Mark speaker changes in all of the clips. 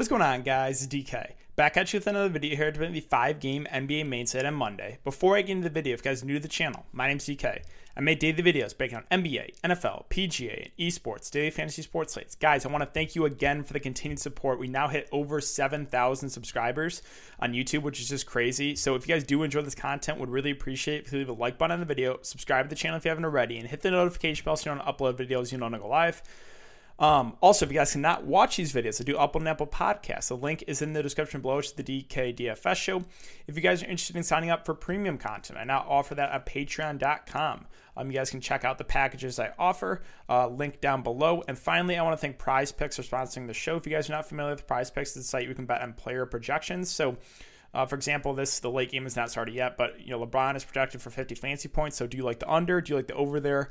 Speaker 1: What is going on, guys? DK. Back at you with another video here to the five game NBA main set on Monday. Before I get into the video, if you guys are new to the channel, my name's DK. I make daily videos breaking down NBA, NFL, PGA, and esports, daily fantasy sports slates. Guys, I want to thank you again for the continued support. We now hit over 7,000 subscribers on YouTube, which is just crazy. So if you guys do enjoy this content, would really appreciate if you leave a like button on the video, subscribe to the channel if you haven't already, and hit the notification bell so you don't upload videos you don't want to go live. Um, also, if you guys cannot watch these videos, I do upload an Apple Podcast. The link is in the description below. It's the DK DFS show. If you guys are interested in signing up for premium content, I now offer that at patreon.com. Um, you guys can check out the packages I offer, uh, link down below. And finally, I want to thank Prize Picks for sponsoring the show. If you guys are not familiar with Prize Picks, it's a site you can bet on player projections. So, uh, for example, this the late game is not started yet, but you know LeBron is projected for 50 fancy points. So, do you like the under? Do you like the over there?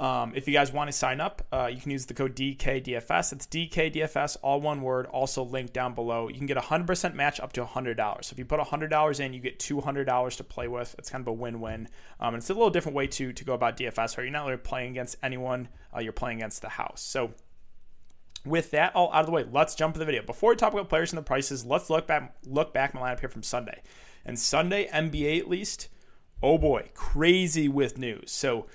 Speaker 1: Um, if you guys want to sign up, uh, you can use the code DKDFS. It's DKDFS, all one word, also linked down below. You can get a 100% match up to $100. So if you put $100 in, you get $200 to play with. It's kind of a win win. Um, it's a little different way to, to go about DFS where you're not really playing against anyone, uh, you're playing against the house. So with that all out of the way, let's jump into the video. Before we talk about players and the prices, let's look back look back my lineup here from Sunday. And Sunday, NBA at least, oh boy, crazy with news. So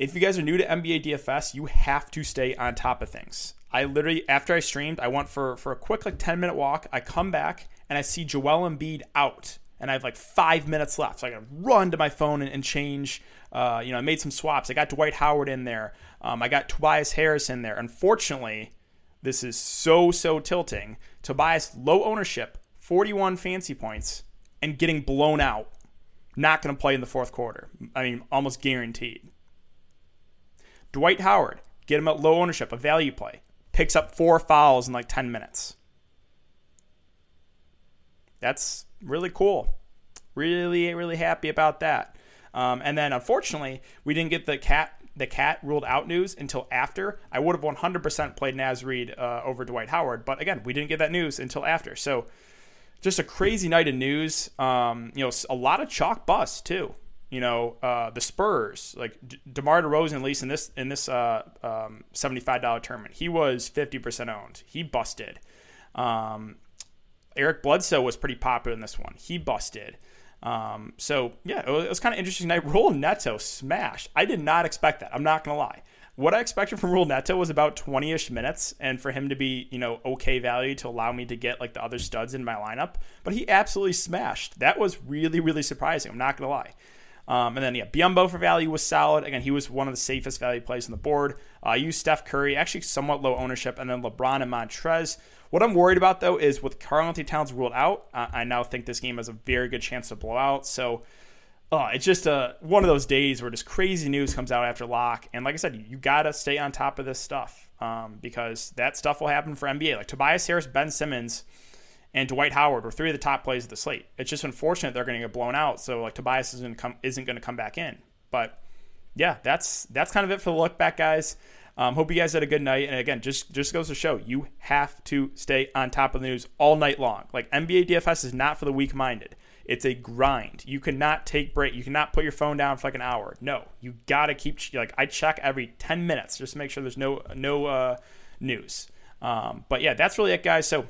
Speaker 1: if you guys are new to NBA DFS, you have to stay on top of things. I literally, after I streamed, I went for, for a quick, like 10 minute walk. I come back and I see Joel Embiid out. And I have like five minutes left. So I gotta run to my phone and, and change. Uh, you know, I made some swaps. I got Dwight Howard in there. Um, I got Tobias Harris in there. Unfortunately, this is so, so tilting. Tobias, low ownership, 41 fancy points, and getting blown out. Not going to play in the fourth quarter. I mean, almost guaranteed. Dwight Howard, get him at low ownership, a value play, picks up four fouls in like 10 minutes. That's really cool. Really, really happy about that. Um, and then unfortunately, we didn't get the cat the cat ruled out news until after. I would have 100% played Naz Reid uh, over Dwight Howard, but again, we didn't get that news until after. So just a crazy night of news. Um, you know, a lot of chalk busts too you know, uh, the Spurs, like D- DeMar DeRozan, at least in this in this uh, um, seventy-five dollar tournament, he was fifty percent owned. He busted. Um, Eric Bledsoe was pretty popular in this one. He busted. Um, so yeah, it was, was kind of interesting night. Raul Neto smashed. I did not expect that. I'm not gonna lie. What I expected from Raul Neto was about 20-ish minutes, and for him to be, you know, okay value to allow me to get like the other studs in my lineup. But he absolutely smashed. That was really, really surprising. I'm not gonna lie. Um, and then, yeah, Biyombo for value was solid. Again, he was one of the safest value plays on the board. I uh, used Steph Curry, actually somewhat low ownership, and then LeBron and Montrez. What I'm worried about, though, is with Karl-Anthony Towns ruled out, uh, I now think this game has a very good chance to blow out. So, uh, it's just a, one of those days where just crazy news comes out after lock. And like I said, you got to stay on top of this stuff um, because that stuff will happen for NBA. Like Tobias Harris, Ben Simmons – and Dwight Howard were three of the top plays of the slate. It's just unfortunate they're going to get blown out. So like Tobias isn't come isn't going to come back in. But yeah, that's that's kind of it for the look back, guys. Um, hope you guys had a good night. And again, just just goes to show you have to stay on top of the news all night long. Like NBA DFS is not for the weak minded. It's a grind. You cannot take break. You cannot put your phone down for like an hour. No, you gotta keep like I check every ten minutes just to make sure there's no no uh, news. Um, but yeah, that's really it, guys. So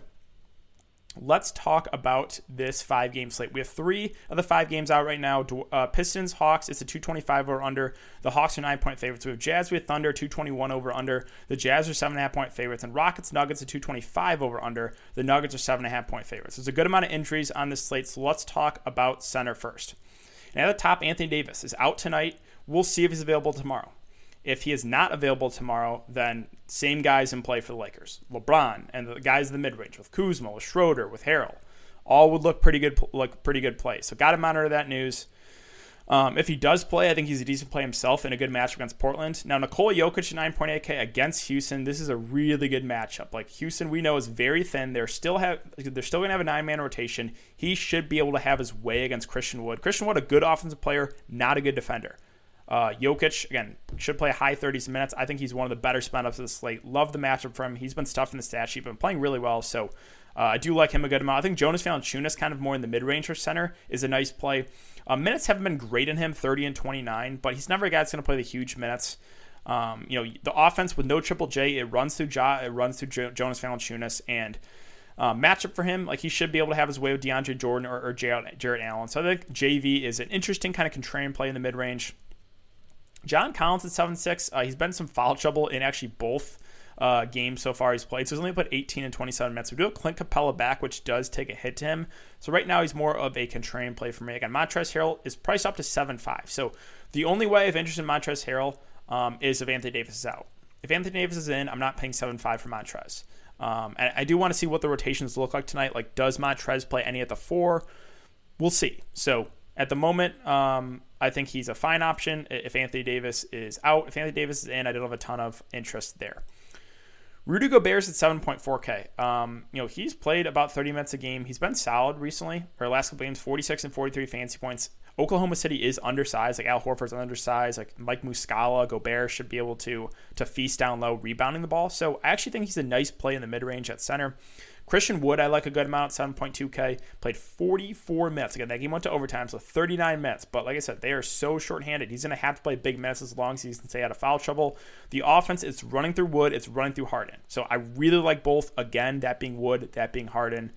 Speaker 1: Let's talk about this five game slate. We have three of the five games out right now. Uh, Pistons, Hawks, it's a 225 over under. The Hawks are nine point favorites. We have Jazz with Thunder, 221 over under. The Jazz are seven and a half point favorites. And Rockets, Nuggets, a 225 over under. The Nuggets are seven and a half point favorites. There's a good amount of injuries on this slate, so let's talk about center first. And at the top, Anthony Davis is out tonight. We'll see if he's available tomorrow. If he is not available tomorrow, then same guys in play for the Lakers. LeBron and the guys in the mid range with Kuzma, with Schroeder, with Harrell, all would look pretty good, look pretty good play. So got to monitor that news. Um, if he does play, I think he's a decent play himself in a good match against Portland. Now, Nikola Jokic 9.8K against Houston. This is a really good matchup. Like Houston, we know is very thin. They're still have they're still gonna have a nine man rotation. He should be able to have his way against Christian Wood. Christian Wood, a good offensive player, not a good defender. Uh, Jokic, again, should play high 30s minutes. I think he's one of the better spot ups of the slate. Love the matchup for him. He's been stuffed in the stat sheet, been playing really well. So uh, I do like him a good amount. I think Jonas Valanciunas, kind of more in the mid range for center, is a nice play. Uh, minutes haven't been great in him, 30 and 29, but he's never a guy that's going to play the huge minutes. Um, you know, the offense with no Triple J, it runs through Ja, it runs through jo- Jonas Valanciunas, and uh, matchup for him, like he should be able to have his way with DeAndre Jordan or, or Allen. So I think JV is an interesting kind of contrarian play in the mid range. John Collins at 7 6. Uh, he's been some foul trouble in actually both uh, games so far he's played. So he's only put 18 and 27 minutes. We do have Clint Capela back, which does take a hit to him. So right now he's more of a contrarian play for me. Again, Montrezl Harrell is priced up to 7 5. So the only way of interest in Montrezl Harrell um, is if Anthony Davis is out. If Anthony Davis is in, I'm not paying 7 5 for Montrez. Um, and I do want to see what the rotations look like tonight. Like, does Montrez play any at the four? We'll see. So at the moment, um, I think he's a fine option if Anthony Davis is out. If Anthony Davis is in, I don't have a ton of interest there. Rudy Gobert's at 7.4K. Um, you know, he's played about 30 minutes a game. He's been solid recently, or last couple games, 46 and 43 fancy points. Oklahoma City is undersized. Like Al Horford's undersized. Like Mike Muscala, Gobert should be able to to feast down low, rebounding the ball. So I actually think he's a nice play in the mid range at center. Christian Wood, I like a good amount, 7.2K. Played 44 minutes. Again, that game went to overtime, so 39 minutes. But like I said, they are so shorthanded. He's going to have to play big minutes as long as he can stay out of foul trouble. The offense, it's running through Wood, it's running through Harden. So I really like both. Again, that being Wood, that being Harden.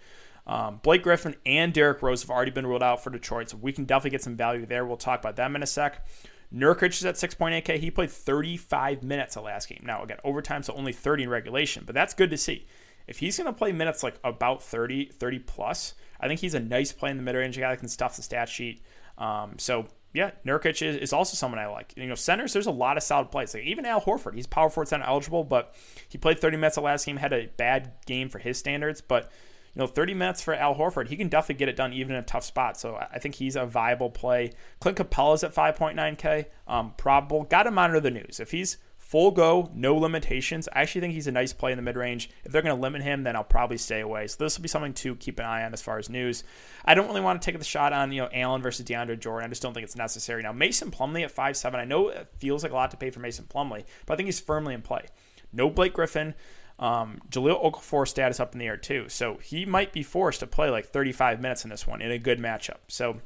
Speaker 1: Um, Blake Griffin and Derrick Rose have already been ruled out for Detroit, so we can definitely get some value there. We'll talk about them in a sec. Nurkic is at 6.8K. He played 35 minutes the last game. Now, again, overtime, so only 30 in regulation, but that's good to see if he's going to play minutes like about 30, 30 plus, I think he's a nice play in the mid range. Guy that can stuff the stat sheet. Um, so yeah, Nurkic is, is, also someone I like. You know, centers, there's a lot of solid plays. Like even Al Horford, he's power forward center eligible, but he played 30 minutes the last game, had a bad game for his standards. But you know, 30 minutes for Al Horford, he can definitely get it done even in a tough spot. So I think he's a viable play. Clint Capela's at 5.9K, um, probable. Got to monitor the news. If he's full go, no limitations. I actually think he's a nice play in the mid range. If they're going to limit him, then I'll probably stay away. So this will be something to keep an eye on as far as news. I don't really want to take the shot on you know Allen versus DeAndre Jordan. I just don't think it's necessary now. Mason Plumlee at five seven. I know it feels like a lot to pay for Mason Plumlee, but I think he's firmly in play. No Blake Griffin. Um, Jahlil Okafor status up in the air too, so he might be forced to play like 35 minutes in this one in a good matchup. So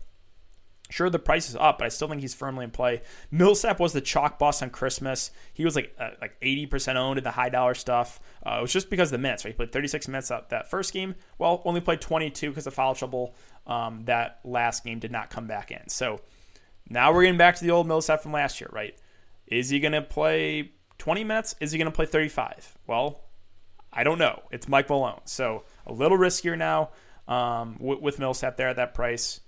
Speaker 1: Sure, the price is up, but I still think he's firmly in play. Millsap was the chalk bust on Christmas. He was like uh, like 80% owned in the high dollar stuff. Uh, it was just because of the minutes, right? He played 36 minutes out that first game. Well, only played 22 because of foul trouble. Um, that last game did not come back in. So now we're getting back to the old Millsap from last year, right? Is he going to play 20 minutes? Is he going to play 35? Well, I don't know. It's Mike Malone. So a little riskier now um, with Millsap there at that price.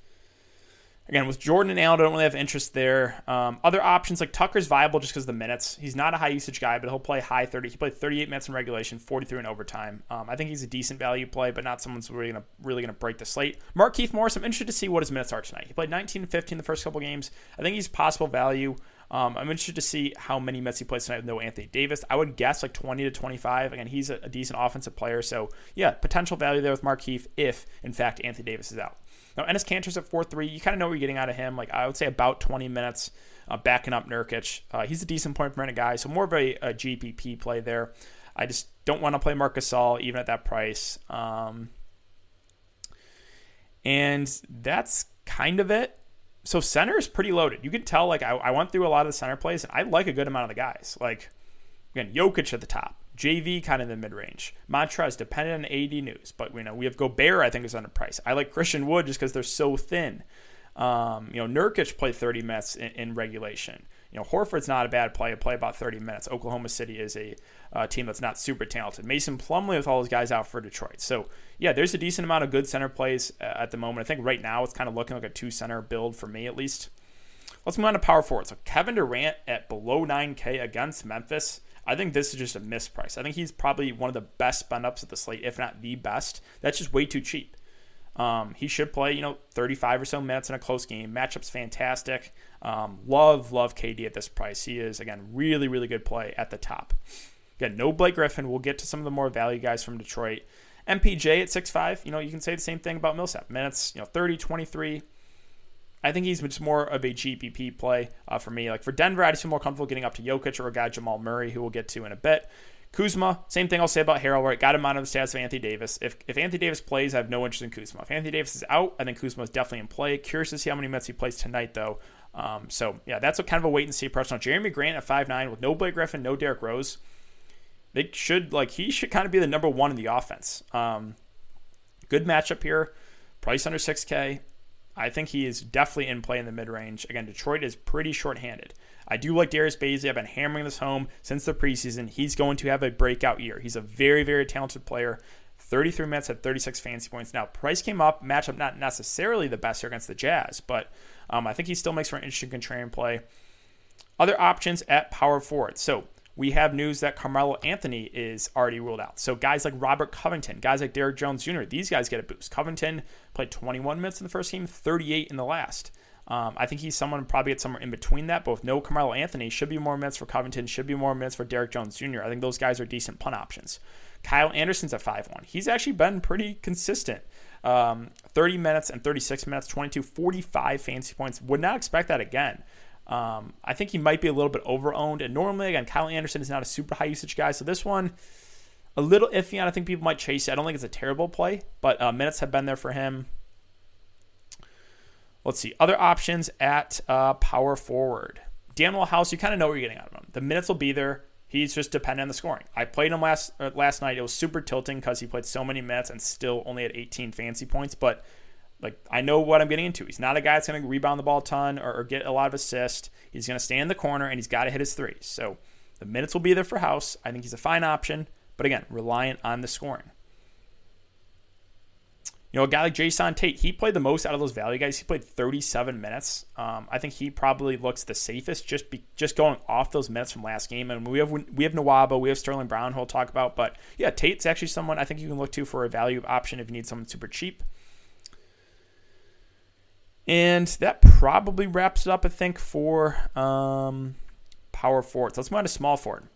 Speaker 1: Again, with Jordan and Allen, I don't really have interest there. Um, other options like Tucker's viable just because of the minutes. He's not a high usage guy, but he'll play high 30. He played 38 minutes in regulation, 43 in overtime. Um, I think he's a decent value play, but not someone who's really gonna really gonna break the slate. Markieff Morris, I'm interested to see what his minutes are tonight. He played 19 and 15 the first couple games. I think he's possible value. Um, I'm interested to see how many minutes he plays tonight with no Anthony Davis. I would guess like 20 to 25. Again, he's a, a decent offensive player, so yeah, potential value there with Markieff if in fact Anthony Davis is out. Now, Enes Kanter's at 4 3. You kind of know what you're getting out of him. Like, I would say about 20 minutes uh, backing up Nurkic. Uh, he's a decent point per minute guy, so more of a, a GPP play there. I just don't want to play Marc Gasol even at that price. Um, and that's kind of it. So center is pretty loaded. You can tell, like, I, I went through a lot of the center plays, and I like a good amount of the guys. Like, again, Jokic at the top. JV kind of in the mid range. Montrez dependent on AD news, but you know we have Gobert I think is underpriced. I like Christian Wood just because they're so thin. Um, you know Nurkic played 30 minutes in, in, regulation. You know Horford's not a bad play. Play about 30 minutes. Oklahoma City is a uh, team that's not super talented. Mason Plumlee with all those guys out for Detroit. So yeah, there's a decent amount of good center plays uh, at the moment. I think right now it's kind of looking like a two center build for me at least. Let's move on to power forward. So Kevin Durant at below 9K against Memphis. I think this is just a misprice. I think he's probably one of the best spend ups at the slate, if not the best. That's just way too cheap. Um, he should play, you know, 35 or so minutes in a close game. Matchup's fantastic. Um, love, love KD at this price. He is, again, really, really good play at the top. Again, no Blake Griffin. We'll get to some of the more value guys from Detroit. MPJ at 6'5, you know, you can say the same thing about Millsap. Minutes, you know, 30, 23. I think he's just more of a GPP play uh, for me. Like for Denver, I'd feel more comfortable getting up to Jokic or a guy Jamal Murray, who we'll get to in a bit. Kuzma, same thing I'll say about Harrell, right? Got him out of the stats of Anthony Davis. If, if Anthony Davis plays, I have no interest in Kuzma. If Anthony Davis is out, I think Kuzma is definitely in play. Curious to see how many minutes he plays tonight, though. Um, so yeah, that's a kind of a wait and see approach. Now Jerami Grant at five nine with no Blake Griffin, no Derrick Rose, they should like he should kind of be the number one in the offense. Um, good matchup here, price under six K. I think he is definitely in play in the mid range. Again, Detroit is pretty short-handed. I do like Darius Bazley. I've been hammering this home since the preseason. He's going to have a breakout year. He's a very, very talented player. 33 minutes at 36 fantasy points. Now, price came up, matchup not necessarily the best here against the Jazz, but um, I think he still makes for an interesting contrarian play. Other options at power forward. So we have news that Carmelo Anthony is already ruled out. So guys like Robert Covington, guys like Derrick Jones Jr., these guys get a boost. Covington played 21 minutes in the first game, 38 in the last. Um, I think he's someone probably get somewhere in between that. Both no Carmelo Anthony should be more minutes for Covington, should be more minutes for Derrick Jones Jr. I think those guys are decent punt options. Kyle Anderson's at 5 1. He's actually been pretty consistent. Um, 30 minutes and 36 minutes, 22, 45 fancy points. Would not expect that again. Um, I think he might be a little bit overowned. And normally, again, Kyle Anderson is not a super high usage guy. So this one, a little iffy. I think people might chase it. I don't think it's a terrible play, but uh, minutes have been there for him. Let's see. Other options at uh, power forward. Danuel House, you kind of know what you're getting out of him. The minutes will be there. He's just dependent on the scoring. I played him last uh, last night. It was super tilting because he played so many minutes and still only had 18 fancy points. But like I know what I'm getting into. He's not a guy that's going to rebound the ball a ton or, or get a lot of assists. He's going to stay in the corner and he's got to hit his threes. So the minutes will be there for House. I think he's a fine option, but again, reliant on the scoring. You know, a guy like Jae'Sean Tate, he played the most out of those value guys. He played 37 minutes. Um, I think he probably looks the safest just be, just going off those minutes from last game. And we have we have Nwaba, we have Sterling Brown, who we'll talk about. But yeah, Tate's actually someone I think you can look to for a value option if you need someone super cheap. And that probably wraps it up, I think, for um, power forwards. Let's move on to small forward.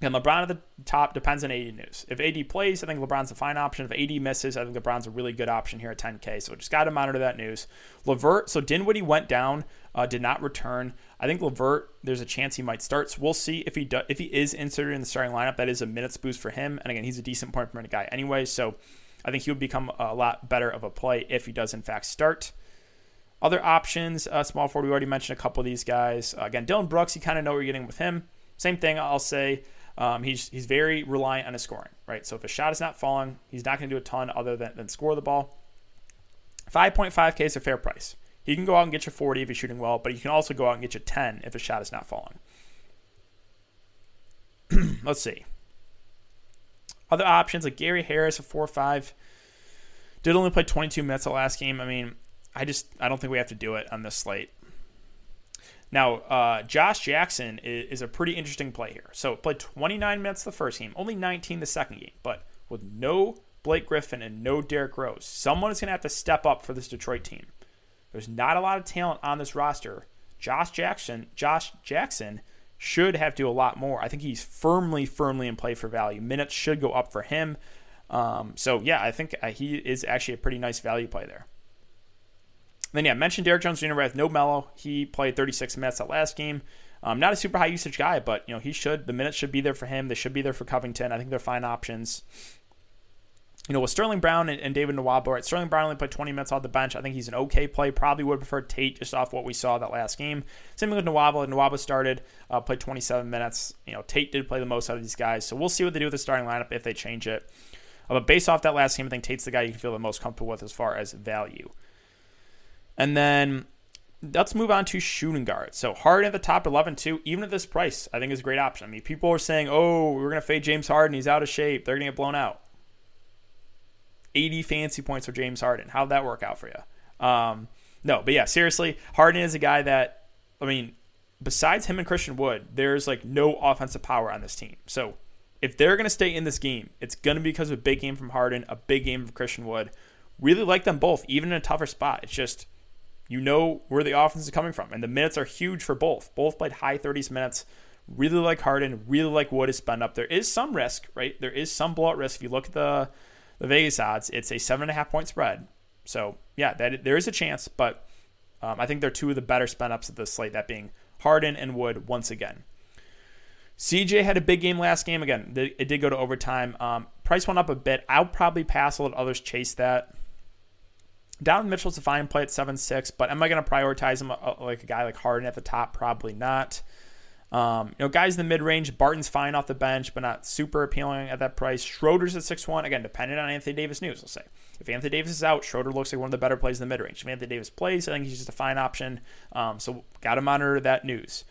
Speaker 1: And LeBron at the top depends on AD news. If AD plays, I think LeBron's a fine option. If AD misses, I think LeBron's a really good option here at 10K. So just got to monitor that news. Levert, so Dinwiddie went down, uh, did not return. I think Levert, there's a chance he might start. So we'll see if he do, if he is inserted in the starting lineup. That is a minutes boost for him. And again, he's a decent point per minute guy anyway. So I think he would become a lot better of a play if he does in fact start. Other options, uh, small forward, we already mentioned a couple of these guys. Uh, again, Dillon Brooks, you kind of know what you're getting with him. Same thing, I'll say. Um, he's he's very reliant on his scoring, right? So if a shot is not falling, he's not going to do a ton other than, than score the ball. 5.5K is a fair price. He can go out and get you 40 if he's shooting well, but you can also go out and get you 10 if a shot is not falling. Let's see. Other options like Gary Harris, a 4 5. Did only play 22 minutes the last game. I mean, I just I don't think we have to do it on this slate. Now, uh, Josh Jackson is, is, a pretty interesting play here. So, played 29 minutes the first game, only 19 the second game, but with no Blake Griffin and no Derrick Rose, someone is going to have to step up for this Detroit team. There's not a lot of talent on this roster. Josh Jackson, Josh Jackson should have to do a lot more. I think he's firmly, firmly in play for value. Minutes should go up for him. Um, so yeah, I think uh, he is actually a pretty nice value play there then yeah, mentioned Derrick Jones Jr. with no Melo. He played 36 minutes that last game. Um, not a super high usage guy, but you know he should. The minutes should be there for him. They should be there for Covington. I think they're fine options. You know, with Sterling Brown and, and David Nwaba, right? Sterling Brown only played 20 minutes off the bench. I think he's an okay play. Probably would prefer Tate just off what we saw that last game. Same thing with Nwaba. Nwaba started, uh, played 27 minutes. You know, Tate did play the most out of these guys. So we'll see what they do with the starting lineup if they change it. Uh, but based off that last game, I think Tate's the guy you can feel the most comfortable with as far as value. And then let's move on to shooting guard. So Harden at the top 11 too, even at this price, I think is a great option. I mean, people are saying, "Oh, we're going to fade James Harden. He's out of shape. They're going to get blown out." 80 fancy points for James Harden. How'd that work out for you? Um, no, but yeah, seriously, Harden is a guy that I mean, besides him and Christian Wood, there's like no offensive power on this team. So if they're going to stay in this game, it's going to be because of a big game from Harden, a big game from Christian Wood. Really like them both, even in a tougher spot. It's just you know where the offense is coming from. And the minutes are huge for both. Both played high 30s minutes. Really like Harden, really like Wood is spent up. There is some risk, right? There is some blowout risk. If you look at the the Vegas odds, it's a seven and a half point spread. So yeah, that there is a chance, but um, I think they're two of the better spent ups of the slate. That being Harden and Wood once again. CJ had a big game last game. Again, it did go to overtime. Um, price went up a bit. I'll probably pass. I'll let others chase that. Donovan Mitchell's a fine play at seven six, but am I going to prioritize him uh, like a guy like Harden at the top? Probably not. Um, you know, guys in the mid range, Barton's fine off the bench, but not super appealing at that price. Schroeder's at six one, again, dependent on Anthony Davis news. I'll say if Anthony Davis is out, Schroeder looks like one of the better plays in the mid range. If Anthony Davis plays, I think he's just a fine option. Um, so got to monitor that news.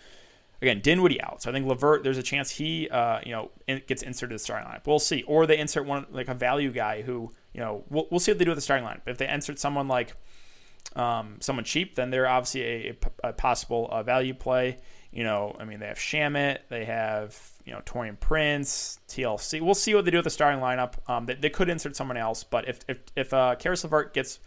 Speaker 1: Again, Dinwiddie out, so I think Levert. There's a chance he, uh, you know, gets inserted to the starting lineup. We'll see, or they insert one like a value guy who, you know, we'll, we'll see what they do with the starting lineup. If they insert someone like um, someone cheap, then they're obviously a, a possible uh, value play. You know, I mean, they have Shamet, they have you know Taurean Prince, TLC. We'll see what they do with the starting lineup. Um, they, they could insert someone else, but if if if uh, Caris LeVert gets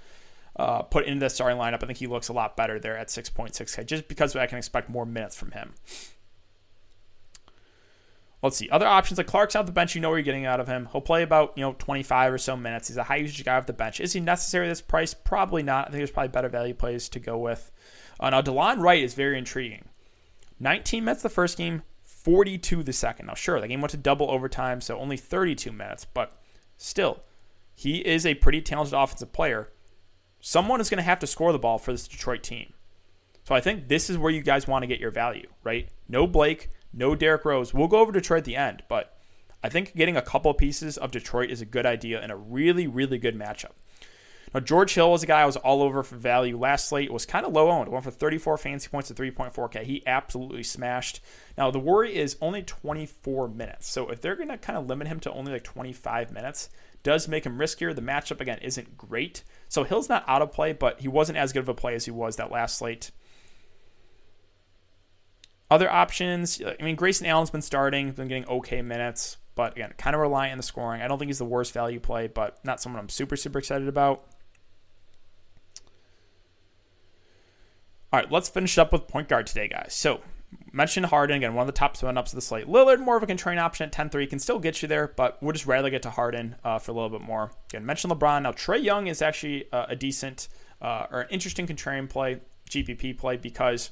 Speaker 1: uh, put into the starting lineup, I think he looks a lot better there at 6.6k, just because I can expect more minutes from him. Let's see. Other options like Clark's out the bench, you know what you're getting out of him. He'll play about, you know, 25 or so minutes. He's a high usage guy off the bench. Is he necessary at this price? Probably not. I think there's probably better value plays to go with. Uh, now, Delon Wright is very intriguing. 19 minutes the first game, 42 the second. Now, sure, the game went to double overtime, so only 32 minutes, but still, he is a pretty talented offensive player. Someone is going to have to score the ball for this Detroit team. So I think this is where you guys want to get your value, right? No Blake, no Derrick Rose. We'll go over Detroit at the end, but I think getting a couple pieces of Detroit is a good idea and a really, really good matchup. Now, George Hill was a guy I was all over for value. Last slate was kind of low owned. Went for 34 fancy points to 3.4K. He absolutely smashed. Now, the worry is only 24 minutes. So if they're going to kind of limit him to only like 25 minutes, does make him riskier. The matchup, again, isn't great. So Hill's not out of play, but he wasn't as good of a play as he was that last slate. Other options, I mean, Grayson Allen's been starting, been getting okay minutes, but again, kind of reliant on the scoring. I don't think he's the worst value play, but not someone I'm super, super excited about. All right, let's finish up with point guard today, guys. So, mentioned Harden, again, one of the top seven ups of the slate. Lillard, more of a contrarian option at 10 3, can still get you there, but we'll just rather get to Harden uh, for a little bit more. Again, mentioned LeBron. Now, Trae Young is actually uh, a decent uh, or an interesting contrarian play, GPP play, because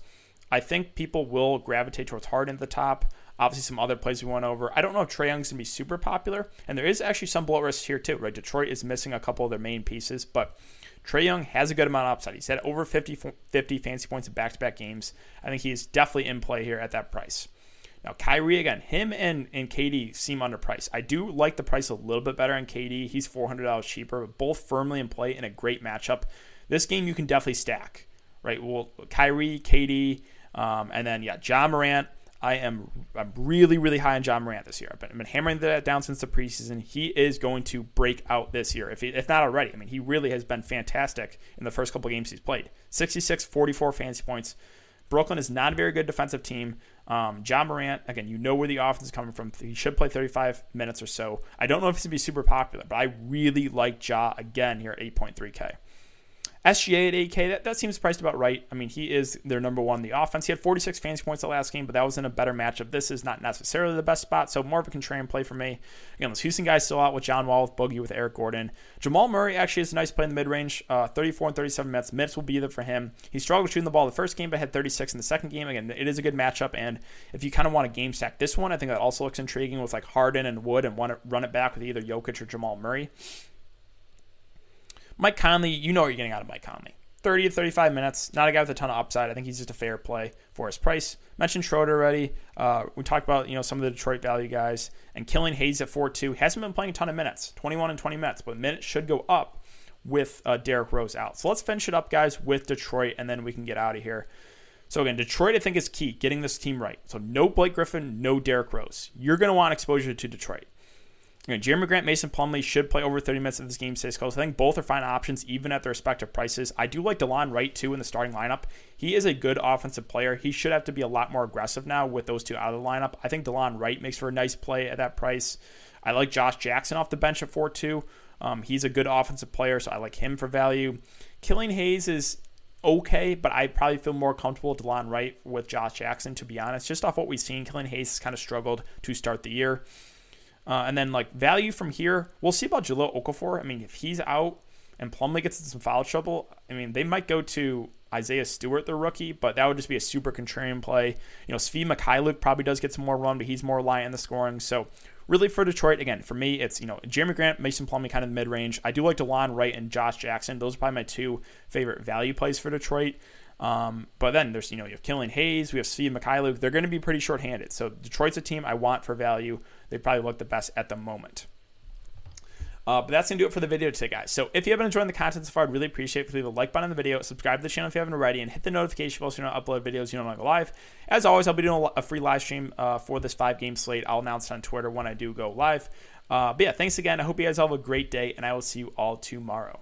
Speaker 1: I think people will gravitate towards Harden at the top. Obviously, some other plays we went over. I don't know if Trae Young's going to be super popular, and there is actually some blow risk here, too, right? Detroit is missing a couple of their main pieces, but Trae Young has a good amount of upside. He's had over 50, 50 fancy points in back to back games. I think he's definitely in play here at that price. Now, Kyrie, again, him and, and KD seem underpriced. I do like the price a little bit better on KD. He's $400 cheaper, but both firmly in play in a great matchup. This game you can definitely stack, right? Well, Kyrie, KD, um, and then, yeah, Ja Morant. I am I'm really, really high on Ja Morant this year. I've been, I've been, hammering that down since the preseason. He is going to break out this year, if, he, if not already. I mean, he really has been fantastic in the first couple games he's played. 66, 44 fantasy points. Brooklyn is not a very good defensive team. Um, Ja Morant, again, you know where the offense is coming from. He should play 35 minutes or so. I don't know if he's going to be super popular, but I really like Ja again here at 8.3K. SGA at 8K, that, that seems priced about right. I mean, he is their number one the offense. He had 46 fantasy points the last game, but that was in a better matchup. This is not necessarily the best spot, so more of a contrarian play for me. Again, those Houston guys still out with John Wall, with Boogie, with Eric Gordon. Jamal Murray actually is a nice play in the mid range. Uh, 34 and 37 minutes. Minutes will be there for him. He struggled shooting the ball the first game, but had 36 in the second game. Again, it is a good matchup, and if you kind of want to game stack this one, I think that also looks intriguing with like Harden and Wood and want to run it back with either Jokic or Jamal Murray. Mike Conley, you know what you're getting out of Mike Conley. 30 to 35 minutes. Not a guy with a ton of upside. I think he's just a fair play for his price. Mentioned Schroeder already. Uh, we talked about you know some of the Detroit value guys and Killian Hayes at 4-2 hasn't been playing a ton of minutes, 21 and 20 minutes, but minutes should go up with uh, Derrick Rose out. So let's finish it up, guys, with Detroit, and then we can get out of here. So again, Detroit I think is key getting this team right. So no Blake Griffin, no Derrick Rose. You're going to want exposure to Detroit. You know, Jerami Grant, Mason Plumlee should play over 30 minutes of this game stays close. I think both are fine options, even at their respective prices. I do like Delon Wright, too, in the starting lineup. He is a good offensive player. He should have to be a lot more aggressive now with those two out of the lineup. I think Delon Wright makes for a nice play at that price. I like Josh Jackson off the bench at 4 2. Um, he's a good offensive player, so I like him for value. Killian Hayes is okay, but I probably feel more comfortable with Delon Wright with Josh Jackson, to be honest. Just off what we've seen, Killian Hayes has kind of struggled to start the year. Uh, and then like value from here, we'll see about Jahlil Okafor. I mean, if he's out and Plumlee gets in some foul trouble, I mean, they might go to Isaiah Stewart, the rookie, but that would just be a super contrarian play. You know, Svi Mykhailiuk probably does get some more run, but he's more reliant on the scoring. So really for Detroit, again, for me, it's, you know, Jerami Grant, Mason Plumlee kind of mid range. I do like DeLon Wright and Josh Jackson. Those are probably my two favorite value plays for Detroit. Um, but then there's, you know, you have Killian Hayes, we have Svi Mykhailiuk. They're going to be pretty short-handed. So Detroit's a team I want for value. They probably look the best at the moment. Uh, but that's going to do it for the video today, guys. So if you have been enjoying the content so far, I'd really appreciate if you leave a like button on the video, subscribe to the channel if you haven't already, and hit the notification bell so you don't upload videos you don't go live. As always, I'll be doing a free live stream uh, for this five-game slate. I'll announce on Twitter when I do go live. Uh, but yeah, thanks again. I hope you guys all have a great day, and I will see you all tomorrow.